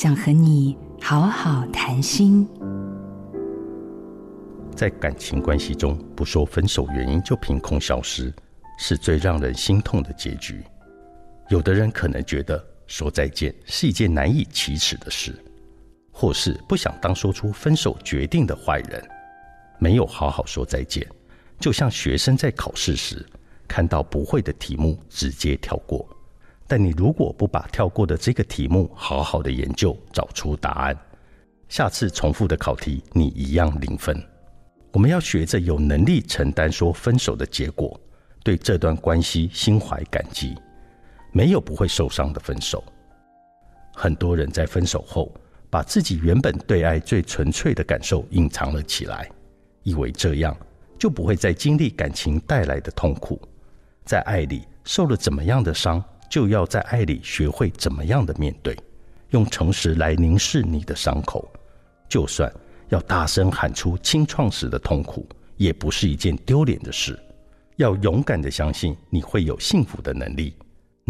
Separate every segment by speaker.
Speaker 1: 想和你好好谈心。
Speaker 2: 在感情关系中，不说分手原因就凭空消失，是最让人心痛的结局。有的人可能觉得说再见是一件难以启齿的事，或是不想当说出分手决定的坏人，没有好好说再见，就像学生在考试时看到不会的题目直接跳过。但你如果不把跳过的这个题目好好的研究，找出答案，下次重复的考题你一样零分。我们要学着有能力承担说分手的结果，对这段关系心怀感激。没有不会受伤的分手。很多人在分手后，把自己原本对爱最纯粹的感受隐藏了起来，以为这样就不会再经历感情带来的痛苦。在爱里受了怎么样的伤，就要在爱里学会怎么样的面对，用诚实来凝视你的伤口。就算要大声喊出清创时的痛苦，也不是一件丢脸的事。要勇敢的相信你会有幸福的能力。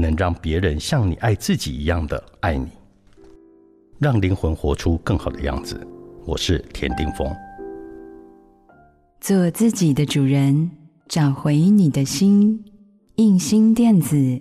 Speaker 2: 能让别人像你爱自己一样的爱你，让灵魂活出更好的样子。我是田定峰，
Speaker 1: 做自己的主人，找回你的心。印心电子